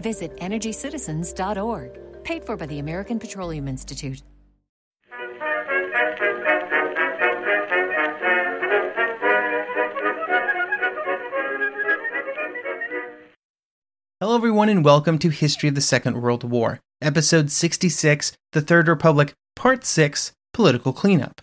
Visit EnergyCitizens.org. Paid for by the American Petroleum Institute. Hello, everyone, and welcome to History of the Second World War, Episode 66, The Third Republic, Part 6 Political Cleanup.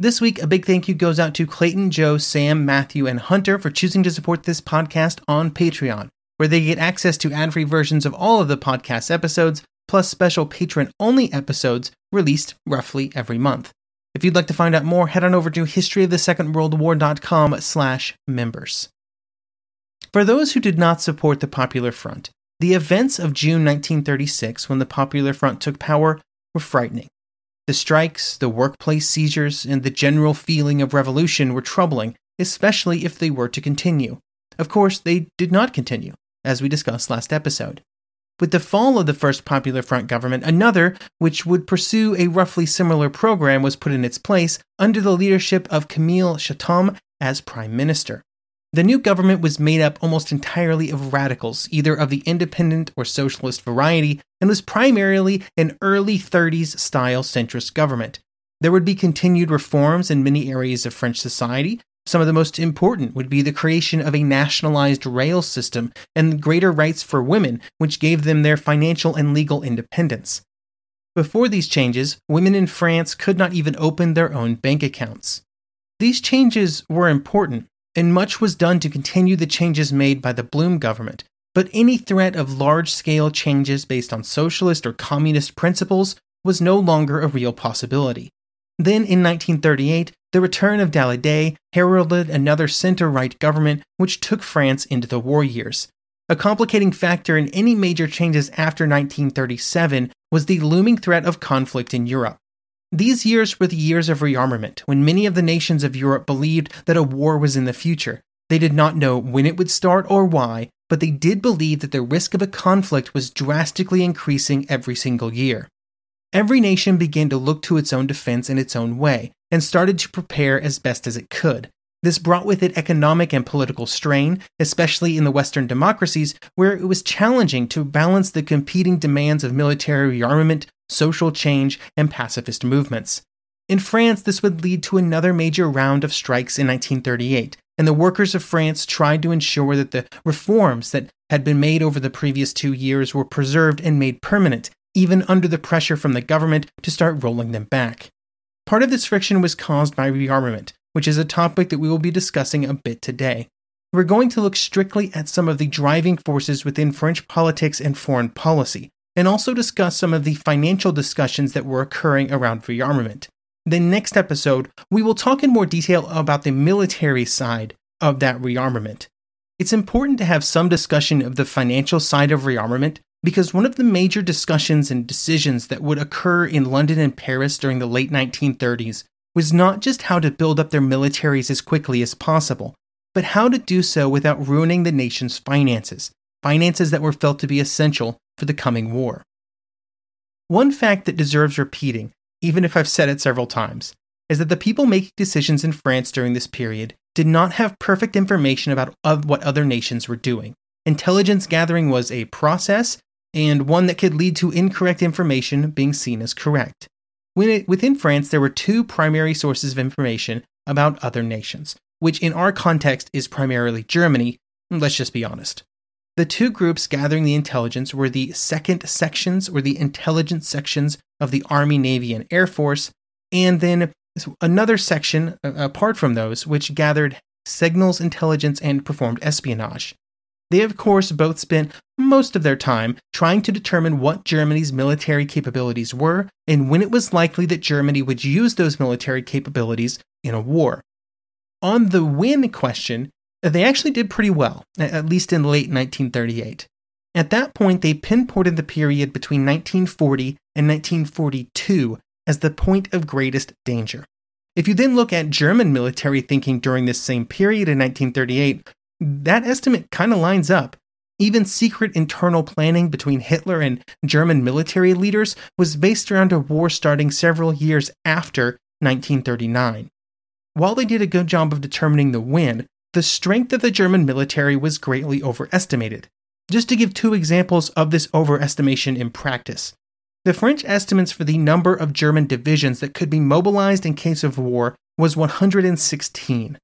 This week, a big thank you goes out to Clayton, Joe, Sam, Matthew, and Hunter for choosing to support this podcast on Patreon, where they get access to ad free versions of all of the podcast episodes, plus special patron only episodes released roughly every month. If you'd like to find out more, head on over to historyofthesecondworldwar.com slash members. For those who did not support the Popular Front, the events of June 1936, when the Popular Front took power, were frightening. The strikes, the workplace seizures, and the general feeling of revolution were troubling, especially if they were to continue. Of course, they did not continue, as we discussed last episode. With the fall of the first Popular Front government, another, which would pursue a roughly similar program, was put in its place under the leadership of Camille Chautemps as prime minister. The new government was made up almost entirely of radicals, either of the independent or socialist variety, and was primarily an early 30s style centrist government. There would be continued reforms in many areas of French society. Some of the most important would be the creation of a nationalized rail system and greater rights for women, which gave them their financial and legal independence. Before these changes, women in France could not even open their own bank accounts. These changes were important, and much was done to continue the changes made by the Blum government. But any threat of large scale changes based on socialist or communist principles was no longer a real possibility. Then, in 1938, the return of Daladier heralded another center right government which took France into the war years. A complicating factor in any major changes after 1937 was the looming threat of conflict in Europe. These years were the years of rearmament, when many of the nations of Europe believed that a war was in the future. They did not know when it would start or why, but they did believe that the risk of a conflict was drastically increasing every single year. Every nation began to look to its own defense in its own way, and started to prepare as best as it could. This brought with it economic and political strain, especially in the Western democracies, where it was challenging to balance the competing demands of military rearmament, social change, and pacifist movements. In France, this would lead to another major round of strikes in 1938, and the workers of France tried to ensure that the reforms that had been made over the previous two years were preserved and made permanent, even under the pressure from the government to start rolling them back. Part of this friction was caused by rearmament, which is a topic that we will be discussing a bit today. We're going to look strictly at some of the driving forces within French politics and foreign policy, and also discuss some of the financial discussions that were occurring around rearmament. The next episode, we will talk in more detail about the military side of that rearmament. It's important to have some discussion of the financial side of rearmament because one of the major discussions and decisions that would occur in London and Paris during the late 1930s was not just how to build up their militaries as quickly as possible, but how to do so without ruining the nation's finances, finances that were felt to be essential for the coming war. One fact that deserves repeating, even if I've said it several times, is that the people making decisions in France during this period did not have perfect information about what other nations were doing. Intelligence gathering was a process and one that could lead to incorrect information being seen as correct. It, within France, there were two primary sources of information about other nations, which in our context is primarily Germany. Let's just be honest. The two groups gathering the intelligence were the second sections or the intelligence sections of the Army, Navy, and Air Force, and then another section uh, apart from those which gathered signals intelligence and performed espionage. They, of course, both spent most of their time trying to determine what Germany's military capabilities were and when it was likely that Germany would use those military capabilities in a war. On the when question, they actually did pretty well, at least in late 1938. At that point, they pinpointed the period between 1940 and 1942 as the point of greatest danger. If you then look at German military thinking during this same period in 1938, that estimate kind of lines up. Even secret internal planning between Hitler and German military leaders was based around a war starting several years after 1939. While they did a good job of determining the when, the strength of the German military was greatly overestimated. Just to give two examples of this overestimation in practice. The French estimates for the number of German divisions that could be mobilized in case of war was 116.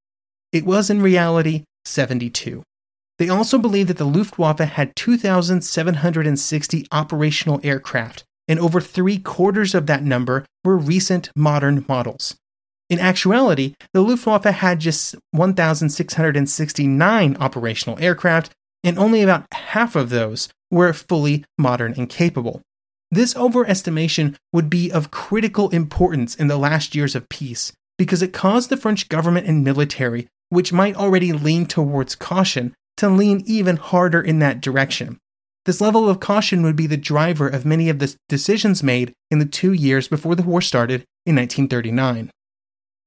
It was in reality 72. They also believed that the Luftwaffe had 2,760 operational aircraft, and over three quarters of that number were recent modern models. In actuality, the Luftwaffe had just 1,669 operational aircraft, and only about half of those were fully modern and capable. This overestimation would be of critical importance in the last years of peace because it caused the French government and military, which might already lean towards caution, to lean even harder in that direction. This level of caution would be the driver of many of the decisions made in the two years before the war started in 1939.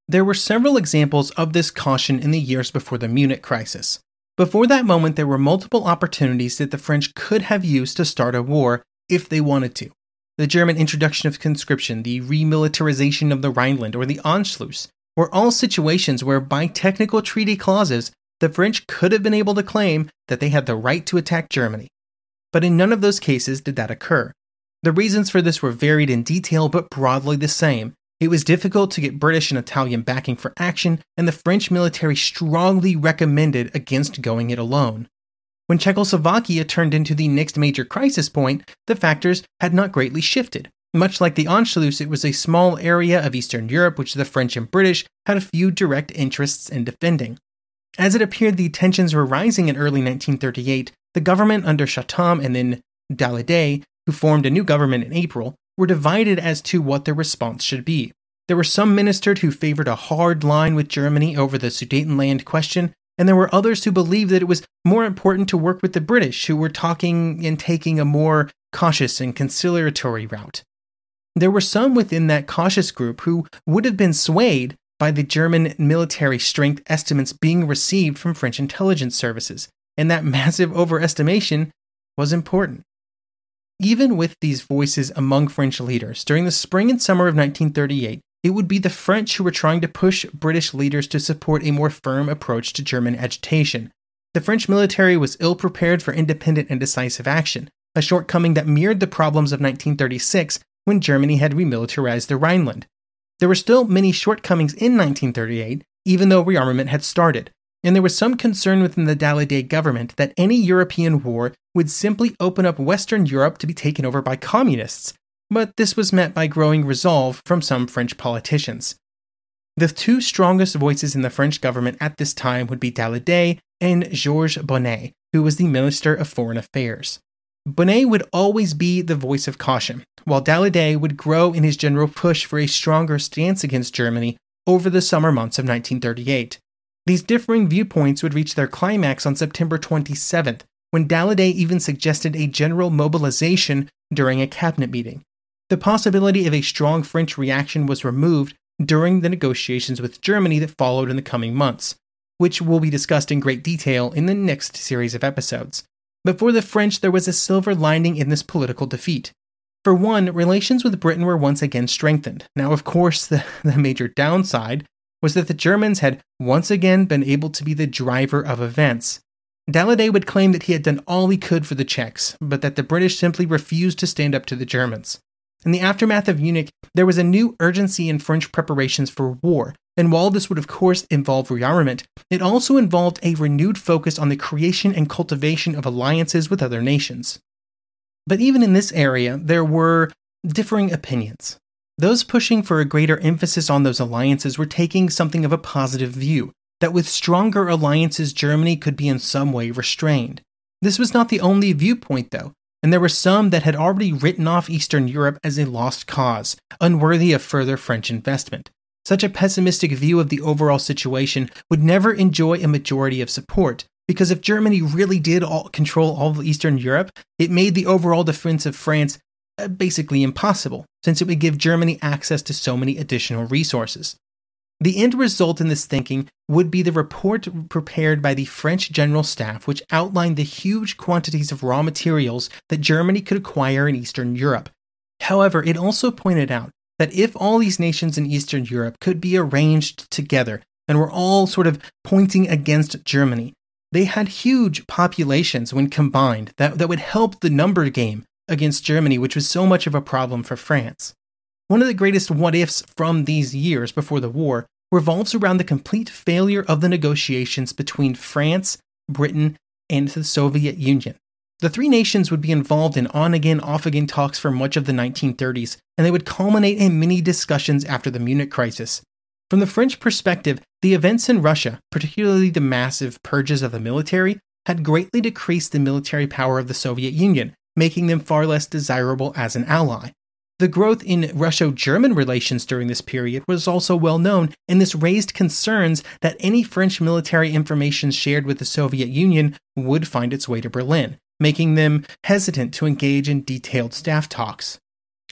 There were several examples of this caution in the years before the Munich crisis. Before that moment, there were multiple opportunities that the French could have used to start a war if they wanted to. The German introduction of conscription, the remilitarization of the Rhineland, or the Anschluss were all situations where, by technical treaty clauses, the French could have been able to claim that they had the right to attack Germany. But in none of those cases did that occur. The reasons for this were varied in detail but broadly the same. It was difficult to get British and Italian backing for action, and the French military strongly recommended against going it alone. When Czechoslovakia turned into the next major crisis point, the factors had not greatly shifted. Much like the Anschluss, it was a small area of Eastern Europe which the French and British had a few direct interests in defending. As it appeared the tensions were rising in early 1938, the government under Chautemps and then Daladier, who formed a new government in April, were divided as to what their response should be. There were some ministers who favored a hard line with Germany over the Sudetenland question, and there were others who believed that it was more important to work with the British, who were talking and taking a more cautious and conciliatory route. There were some within that cautious group who would have been swayed by the German military strength estimates being received from French intelligence services, and that massive overestimation was important. Even with these voices among French leaders, during the spring and summer of 1938, it would be the French who were trying to push British leaders to support a more firm approach to German agitation. The French military was ill prepared for independent and decisive action, a shortcoming that mirrored the problems of 1936 when Germany had remilitarized the Rhineland. There were still many shortcomings in 1938, even though rearmament had started, and there was some concern within the Daladier government that any European war would simply open up Western Europe to be taken over by communists, but this was met by growing resolve from some French politicians. The two strongest voices in the French government at this time would be Daladier and Georges Bonnet, who was the Minister of Foreign Affairs. Bonnet would always be the voice of caution, while Daladier would grow in his general push for a stronger stance against Germany over the summer months of 1938. These differing viewpoints would reach their climax on September 27th, when Daladier even suggested a general mobilization during a cabinet meeting. The possibility of a strong French reaction was removed during the negotiations with Germany that followed in the coming months, which will be discussed in great detail in the next series of episodes. But for the French, there was a silver lining in this political defeat. For one, relations with Britain were once again strengthened. Now, of course, the, the major downside was that the Germans had once again been able to be the driver of events. Daladier would claim that he had done all he could for the Czechs, but that the British simply refused to stand up to the Germans. In the aftermath of Munich, there was a new urgency in French preparations for war, and while this would of course involve rearmament, it also involved a renewed focus on the creation and cultivation of alliances with other nations. But even in this area, there were differing opinions. Those pushing for a greater emphasis on those alliances were taking something of a positive view, that with stronger alliances, Germany could be in some way restrained. This was not the only viewpoint, though and there were some that had already written off Eastern Europe as a lost cause, unworthy of further French investment. Such a pessimistic view of the overall situation would never enjoy a majority of support, because if Germany really did all, control all of Eastern Europe, it made the overall defense of France uh, basically impossible, since it would give Germany access to so many additional resources. The end result in this thinking would be the report prepared by the French General Staff, which outlined the huge quantities of raw materials that Germany could acquire in Eastern Europe. However, it also pointed out that if all these nations in Eastern Europe could be arranged together and were all sort of pointing against Germany, they had huge populations when combined that, that would help the number game against Germany, which was so much of a problem for France. One of the greatest what ifs from these years before the war revolves around the complete failure of the negotiations between France, Britain, and the Soviet Union. The three nations would be involved in on again, off again talks for much of the 1930s, and they would culminate in many discussions after the Munich crisis. From the French perspective, the events in Russia, particularly the massive purges of the military, had greatly decreased the military power of the Soviet Union, making them far less desirable as an ally. The growth in Russo German relations during this period was also well known, and this raised concerns that any French military information shared with the Soviet Union would find its way to Berlin, making them hesitant to engage in detailed staff talks.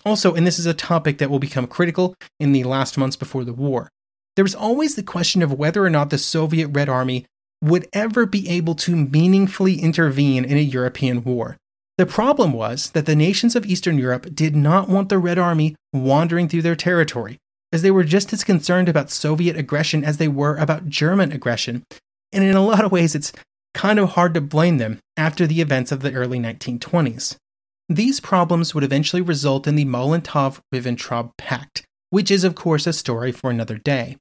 Also, and this is a topic that will become critical in the last months before the war, there was always the question of whether or not the Soviet Red Army would ever be able to meaningfully intervene in a European war. The problem was that the nations of Eastern Europe did not want the Red Army wandering through their territory, as they were just as concerned about Soviet aggression as they were about German aggression. And in a lot of ways, it's kind of hard to blame them after the events of the early 1920s. These problems would eventually result in the Molotov Ribbentrop Pact, which is, of course, a story for another day.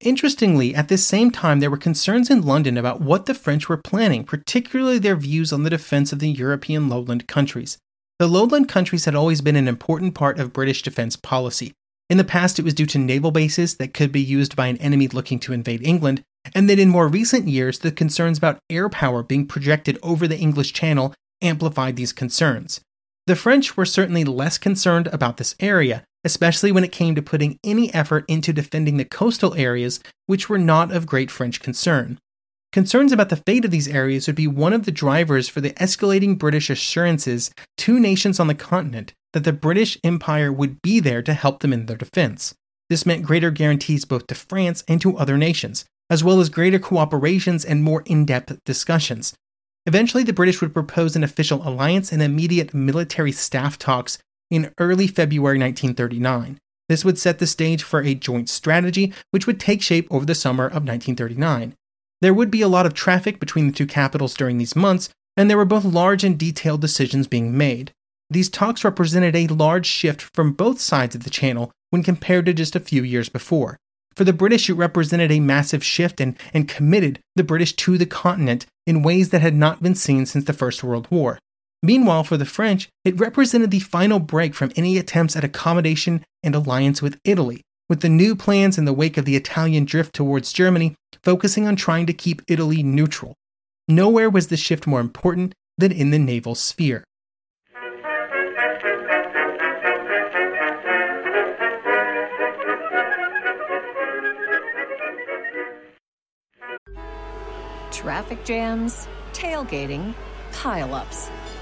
Interestingly, at this same time, there were concerns in London about what the French were planning, particularly their views on the defense of the European lowland countries. The lowland countries had always been an important part of British defense policy. In the past, it was due to naval bases that could be used by an enemy looking to invade England, and then in more recent years, the concerns about air power being projected over the English Channel amplified these concerns. The French were certainly less concerned about this area, especially when it came to putting any effort into defending the coastal areas, which were not of great French concern. Concerns about the fate of these areas would be one of the drivers for the escalating British assurances to nations on the continent that the British Empire would be there to help them in their defense. This meant greater guarantees both to France and to other nations, as well as greater cooperations and more in depth discussions. Eventually, the British would propose an official alliance and immediate military staff talks in early February 1939. This would set the stage for a joint strategy, which would take shape over the summer of 1939. There would be a lot of traffic between the two capitals during these months, and there were both large and detailed decisions being made. These talks represented a large shift from both sides of the channel when compared to just a few years before. For the British, it represented a massive shift and, and committed the British to the continent in ways that had not been seen since the First World War. Meanwhile, for the French, it represented the final break from any attempts at accommodation and alliance with Italy, with the new plans in the wake of the Italian drift towards Germany focusing on trying to keep Italy neutral. Nowhere was the shift more important than in the naval sphere. Traffic jams, tailgating, pileups.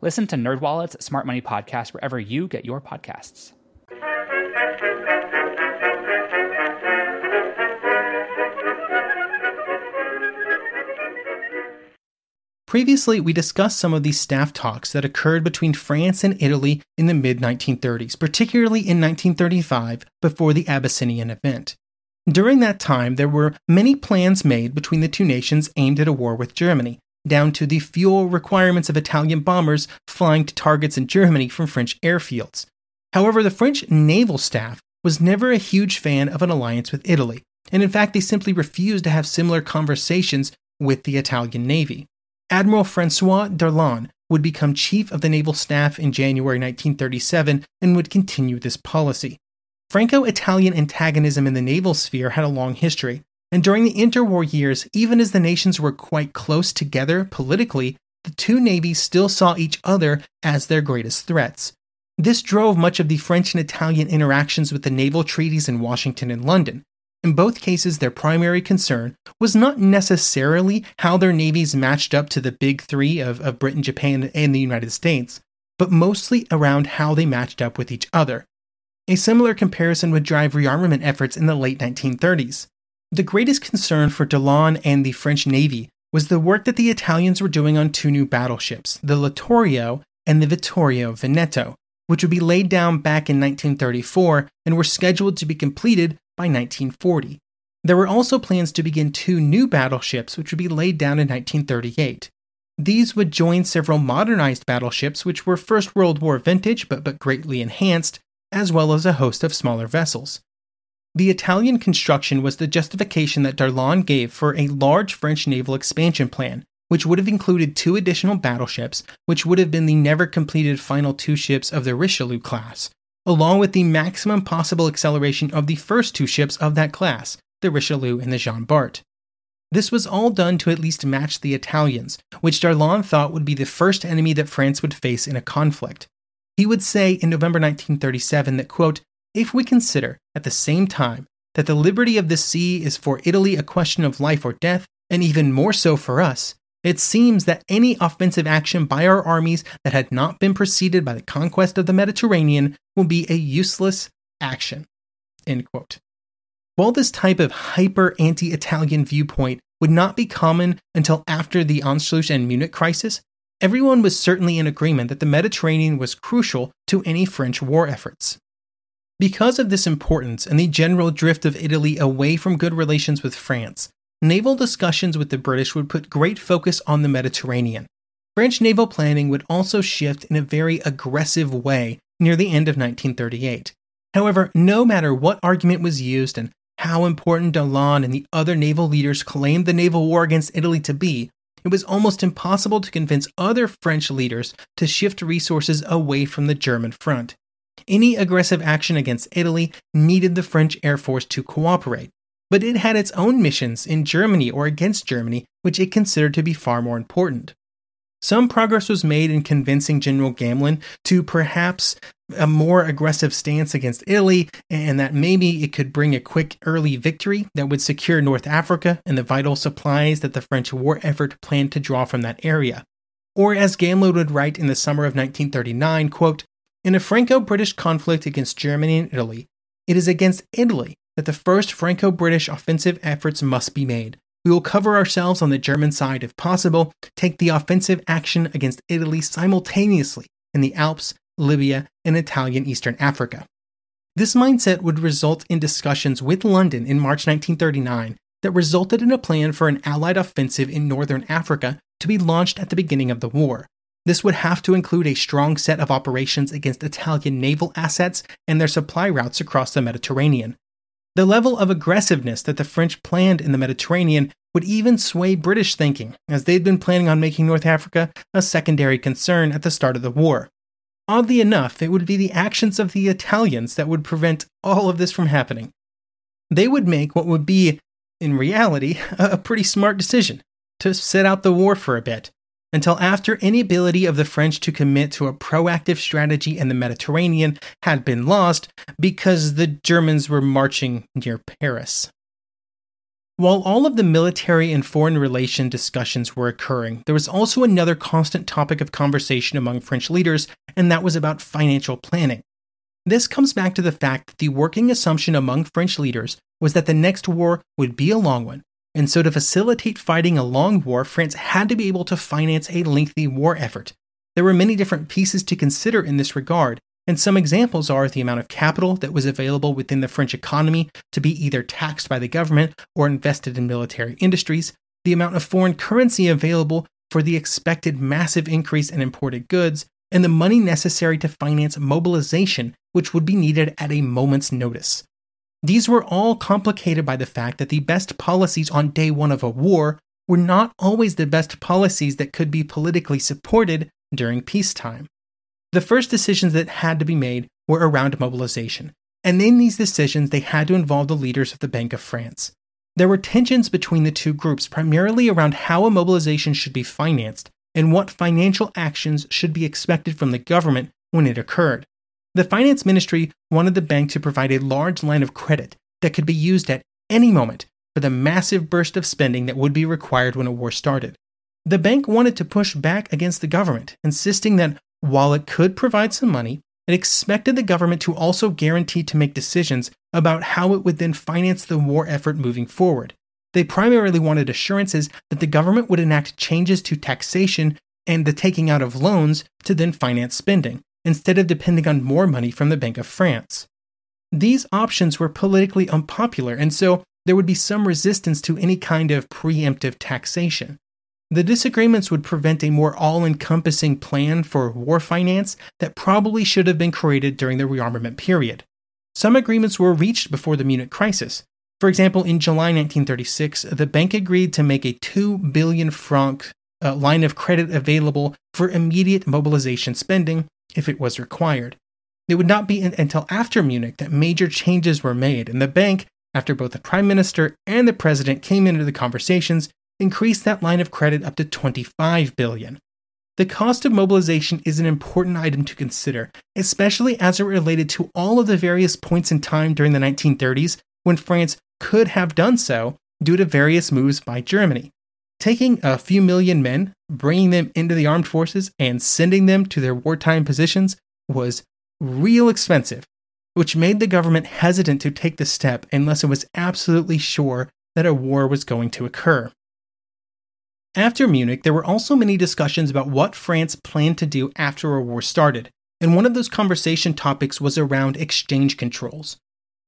Listen to NerdWallet's Smart Money Podcast wherever you get your podcasts. Previously, we discussed some of these staff talks that occurred between France and Italy in the mid 1930s, particularly in 1935 before the Abyssinian event. During that time, there were many plans made between the two nations aimed at a war with Germany, down to the fuel requirements of Italian bombers flying to targets in Germany from French airfields. However, the French naval staff was never a huge fan of an alliance with Italy, and in fact, they simply refused to have similar conversations with the Italian Navy. Admiral Francois Darlan would become chief of the naval staff in January 1937 and would continue this policy. Franco Italian antagonism in the naval sphere had a long history, and during the interwar years, even as the nations were quite close together politically, the two navies still saw each other as their greatest threats. This drove much of the French and Italian interactions with the naval treaties in Washington and London. In both cases, their primary concern was not necessarily how their navies matched up to the big three of, of Britain, Japan, and the United States, but mostly around how they matched up with each other. A similar comparison would drive rearmament efforts in the late 1930s. The greatest concern for Darlan and the French Navy was the work that the Italians were doing on two new battleships, the Littorio and the Vittorio Veneto, which would be laid down back in 1934 and were scheduled to be completed by 1940. There were also plans to begin two new battleships, which would be laid down in 1938. These would join several modernized battleships, which were First World War vintage but, but greatly enhanced, as well as a host of smaller vessels. The Italian construction was the justification that Darlan gave for a large French naval expansion plan, which would have included two additional battleships, which would have been the never completed final two ships of the Richelieu class, along with the maximum possible acceleration of the first two ships of that class, the Richelieu and the Jean Bart. This was all done to at least match the Italians, which Darlan thought would be the first enemy that France would face in a conflict. He would say in November 1937 that, quote, if we consider at the same time that the liberty of the sea is for Italy a question of life or death, and even more so for us, it seems that any offensive action by our armies that had not been preceded by the conquest of the Mediterranean will be a useless action. While this type of hyper anti Italian viewpoint would not be common until after the Anschluss and Munich crisis, everyone was certainly in agreement that the Mediterranean was crucial to any French war efforts. Because of this importance and the general drift of Italy away from good relations with France, naval discussions with the British would put great focus on the Mediterranean. French naval planning would also shift in a very aggressive way near the end of 1938. However, no matter what argument was used and how important Darlan and the other naval leaders claimed the naval war against Italy to be, it was almost impossible to convince other French leaders to shift resources away from the German front. Any aggressive action against Italy needed the French Air Force to cooperate, but it had its own missions in Germany or against Germany, which it considered to be far more important. Some progress was made in convincing General Gamelin to perhaps a more aggressive stance against Italy, and that maybe it could bring a quick early victory that would secure North Africa and the vital supplies that the French war effort planned to draw from that area. Or as Gamelin would write in the summer of 1939, quote, In a Franco-British conflict against Germany and Italy, it is against Italy that the first Franco-British offensive efforts must be made. We will cover ourselves on the German side if possible, take the offensive action against Italy simultaneously in the Alps, Libya, and Italian Eastern Africa. This mindset would result in discussions with London in March 1939 that resulted in a plan for an Allied offensive in northern Africa to be launched at the beginning of the war. This would have to include a strong set of operations against Italian naval assets and their supply routes across the Mediterranean. The level of aggressiveness that the French planned in the Mediterranean would even sway British thinking, as they'd been planning on making North Africa a secondary concern at the start of the war. Oddly enough, it would be the actions of the Italians that would prevent all of this from happening. They would make what would be, in reality, a pretty smart decision to sit out the war for a bit. Until after any ability of the French to commit to a proactive strategy in the Mediterranean had been lost because the Germans were marching near Paris. While all of the military and foreign relation discussions were occurring, there was also another constant topic of conversation among French leaders, and that was about financial planning. This comes back to the fact that the working assumption among French leaders was that the next war would be a long one, and so to facilitate fighting a long war, France had to be able to finance a lengthy war effort. There were many different pieces to consider in this regard, and some examples are the amount of capital that was available within the French economy to be either taxed by the government or invested in military industries, the amount of foreign currency available for the expected massive increase in imported goods, and the money necessary to finance mobilization, which would be needed at a moment's notice. These were all complicated by the fact that the best policies on day one of a war were not always the best policies that could be politically supported during peacetime. The first decisions that had to be made were around mobilization, and in these decisions, they had to involve the leaders of the Bank of France. There were tensions between the two groups primarily around how a mobilization should be financed and what financial actions should be expected from the government when it occurred. The finance ministry wanted the bank to provide a large line of credit that could be used at any moment for the massive burst of spending that would be required when a war started. The bank wanted to push back against the government, insisting that while it could provide some money, it expected the government to also guarantee to make decisions about how it would then finance the war effort moving forward. They primarily wanted assurances that the government would enact changes to taxation and the taking out of loans to then finance spending, instead of depending on more money from the Bank of France. These options were politically unpopular, and so there would be some resistance to any kind of preemptive taxation. The disagreements would prevent a more all encompassing plan for war finance that probably should have been created during the rearmament period. Some agreements were reached before the Munich crisis. For example, in July 1936, the bank agreed to make a 2 billion franc uh, line of credit available for immediate mobilization spending if it was required. It would not be until after Munich that major changes were made, and the bank, after both the prime minister and the president came into the conversations, increased that line of credit up to 25 billion. The cost of mobilization is an important item to consider, especially as it related to all of the various points in time during the 1930s when France could have done so due to various moves by Germany. Taking a few million men, bringing them into the armed forces, and sending them to their wartime positions was real expensive, which made the government hesitant to take the step unless it was absolutely sure that a war was going to occur. After Munich, there were also many discussions about what France planned to do after a war started, and one of those conversation topics was around exchange controls.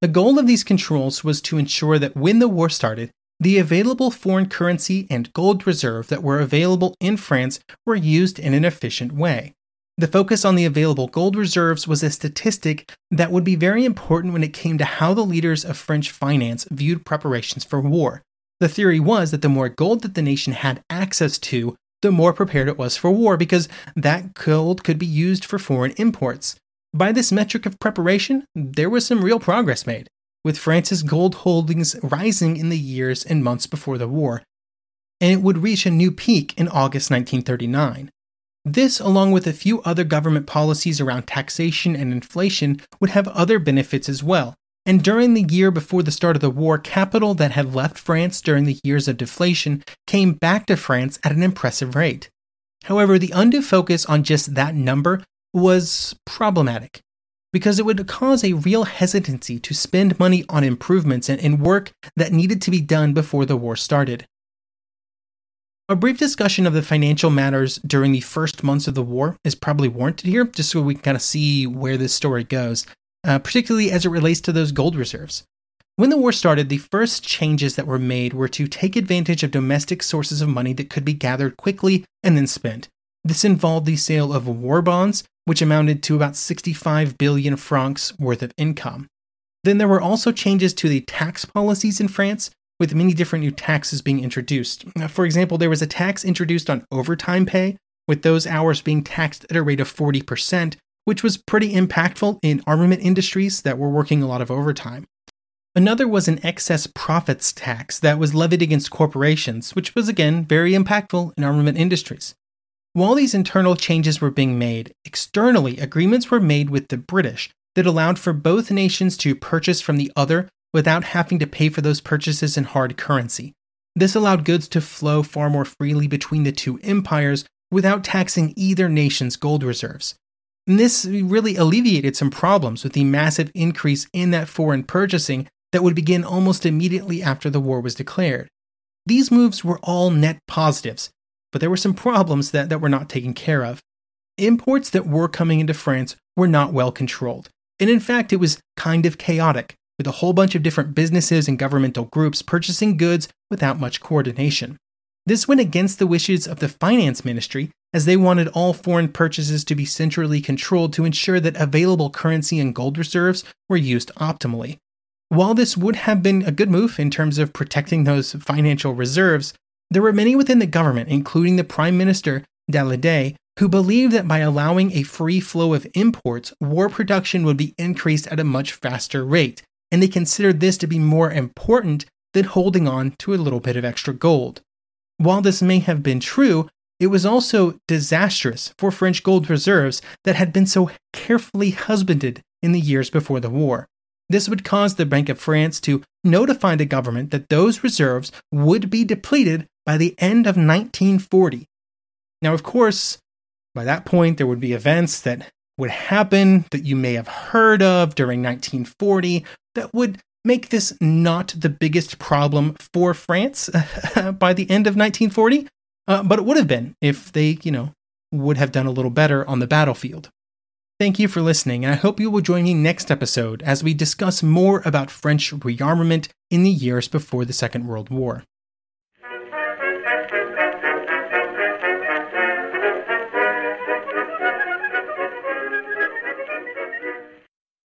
The goal of these controls was to ensure that when the war started, the available foreign currency and gold reserve that were available in France were used in an efficient way. The focus on the available gold reserves was a statistic that would be very important when it came to how the leaders of French finance viewed preparations for war. The theory was that the more gold that the nation had access to, the more prepared it was for war because that gold could be used for foreign imports. By this metric of preparation, there was some real progress made, with France's gold holdings rising in the years and months before the war, and it would reach a new peak in August 1939. This, along with a few other government policies around taxation and inflation, would have other benefits as well, and during the year before the start of the war, capital that had left France during the years of deflation came back to France at an impressive rate. However, the undue focus on just that number was problematic because it would cause a real hesitancy to spend money on improvements and, work that needed to be done before the war started. A brief discussion of the financial matters during the first months of the war is probably warranted here, just so we can kind of see where this story goes uh, particularly as it relates to those gold reserves. When the war started, the first changes that were made were to take advantage of domestic sources of money that could be gathered quickly and then spent. This involved the sale of war bonds, which amounted to about 65 billion francs worth of income. Then there were also changes to the tax policies in France, with many different new taxes being introduced. For example, there was a tax introduced on overtime pay, with those hours being taxed at a rate of 40%, which was pretty impactful in armament industries that were working a lot of overtime. Another was an excess profits tax that was levied against corporations, which was again very impactful in armament industries. While these internal changes were being made, externally, agreements were made with the British that allowed for both nations to purchase from the other without having to pay for those purchases in hard currency. This allowed goods to flow far more freely between the two empires without taxing either nation's gold reserves. And this really alleviated some problems with the massive increase in that foreign purchasing that would begin almost immediately after the war was declared. These moves were all net positives, but there were some problems that, that were not taken care of. Imports that were coming into France were not well controlled, and in fact, it was kind of chaotic, with a whole bunch of different businesses and governmental groups purchasing goods without much coordination. This went against the wishes of the finance ministry, as they wanted all foreign purchases to be centrally controlled to ensure that available currency and gold reserves were used optimally. While this would have been a good move in terms of protecting those financial reserves, there were many within the government, including the Prime Minister Daladier, who believed that by allowing a free flow of imports, war production would be increased at a much faster rate, and they considered this to be more important than holding on to a little bit of extra gold. While this may have been true, it was also disastrous for French gold reserves that had been so carefully husbanded in the years before the war. This would cause the Bank of France to notify the government that those reserves would be depleted by the end of 1940. Now, of course, by that point, there would be events that would happen that you may have heard of during 1940 that would make this not the biggest problem for France by the end of 1940, uh, but it would have been if they, you know, would have done a little better on the battlefield. Thank you for listening, and I hope you will join me next episode as we discuss more about French rearmament in the years before the Second World War.